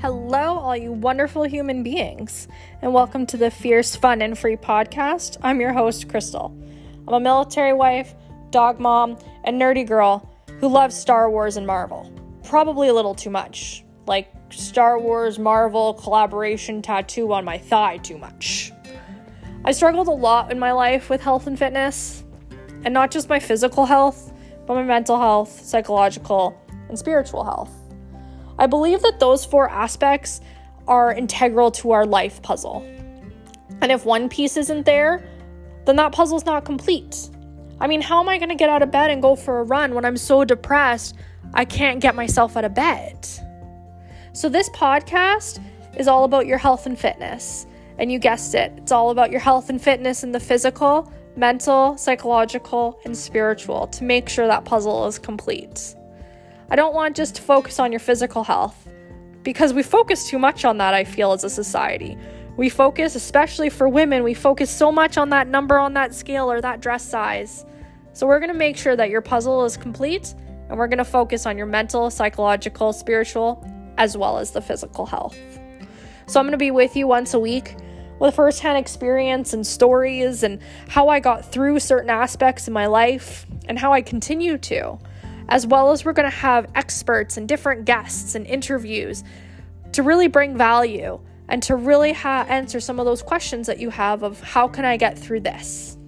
Hello, all you wonderful human beings, and welcome to the Fierce, Fun, and Free podcast. I'm your host, Krystal. I'm a military wife, dog mom, and nerdy girl who loves Star Wars and Marvel. Probably a little too much. Like Star Wars Marvel collaboration tattoo on my thigh, too much. I struggled a lot in my life with health and fitness, and not just my physical health, but my mental health, psychological, and spiritual health. I believe that those four aspects are integral to our life puzzle. And if one piece isn't there, then that puzzle's not complete. I mean, how am I going to get out of bed and go for a run when I'm so depressed I can't get myself out of bed? So, this podcast is all about your health and fitness. And you guessed it, it's all about your health and fitness in the physical, mental, psychological, and spiritual to make sure that puzzle is complete. I don't want just to focus on your physical health because we focus too much on that, I feel, as a society. We focus, especially for women, we focus so much on that number on that scale or that dress size. So, we're going to make sure that your puzzle is complete and we're going to focus on your mental, psychological, spiritual, as well as the physical health. So, I'm going to be with you once a week with firsthand experience and stories and how I got through certain aspects in my life and how I continue to as well as we're going to have experts and different guests and interviews to really bring value and to really ha- answer some of those questions that you have of how can I get through this.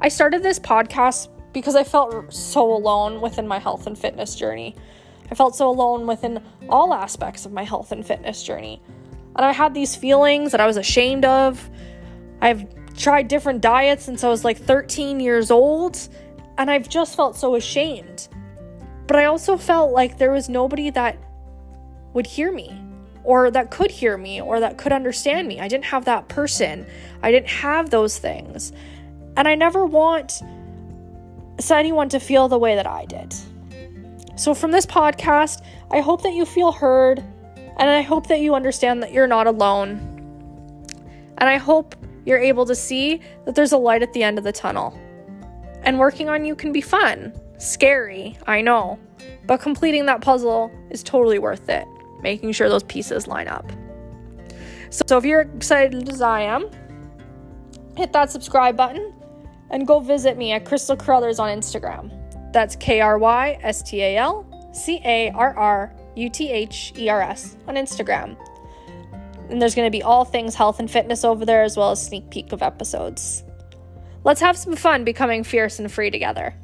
I started this podcast because I felt so alone within my health and fitness journey. I felt so alone within all aspects of my health and fitness journey. And I had these feelings that I was ashamed of. I've tried different diets since I was like 13 years old, and I've just felt so ashamed. But I also felt like there was nobody that would hear me or that could hear me or that could understand me. I didn't have that person. I didn't have those things. And I never want anyone to feel the way that I did. So, from this podcast, I hope that you feel heard and I hope that you understand that you're not alone. And I hope you're able to see that there's a light at the end of the tunnel. And working on you can be fun, scary, I know, but completing that puzzle is totally worth it, making sure those pieces line up. So, so if you're excited as I am, hit that subscribe button and go visit me at Krystal Carruthers on Instagram. That's K R Y S T A L C A R R U T H E R S on Instagram. And there's going to be all things health and fitness over there, as well as sneak peek of episodes. Let's have some fun becoming fierce and free together.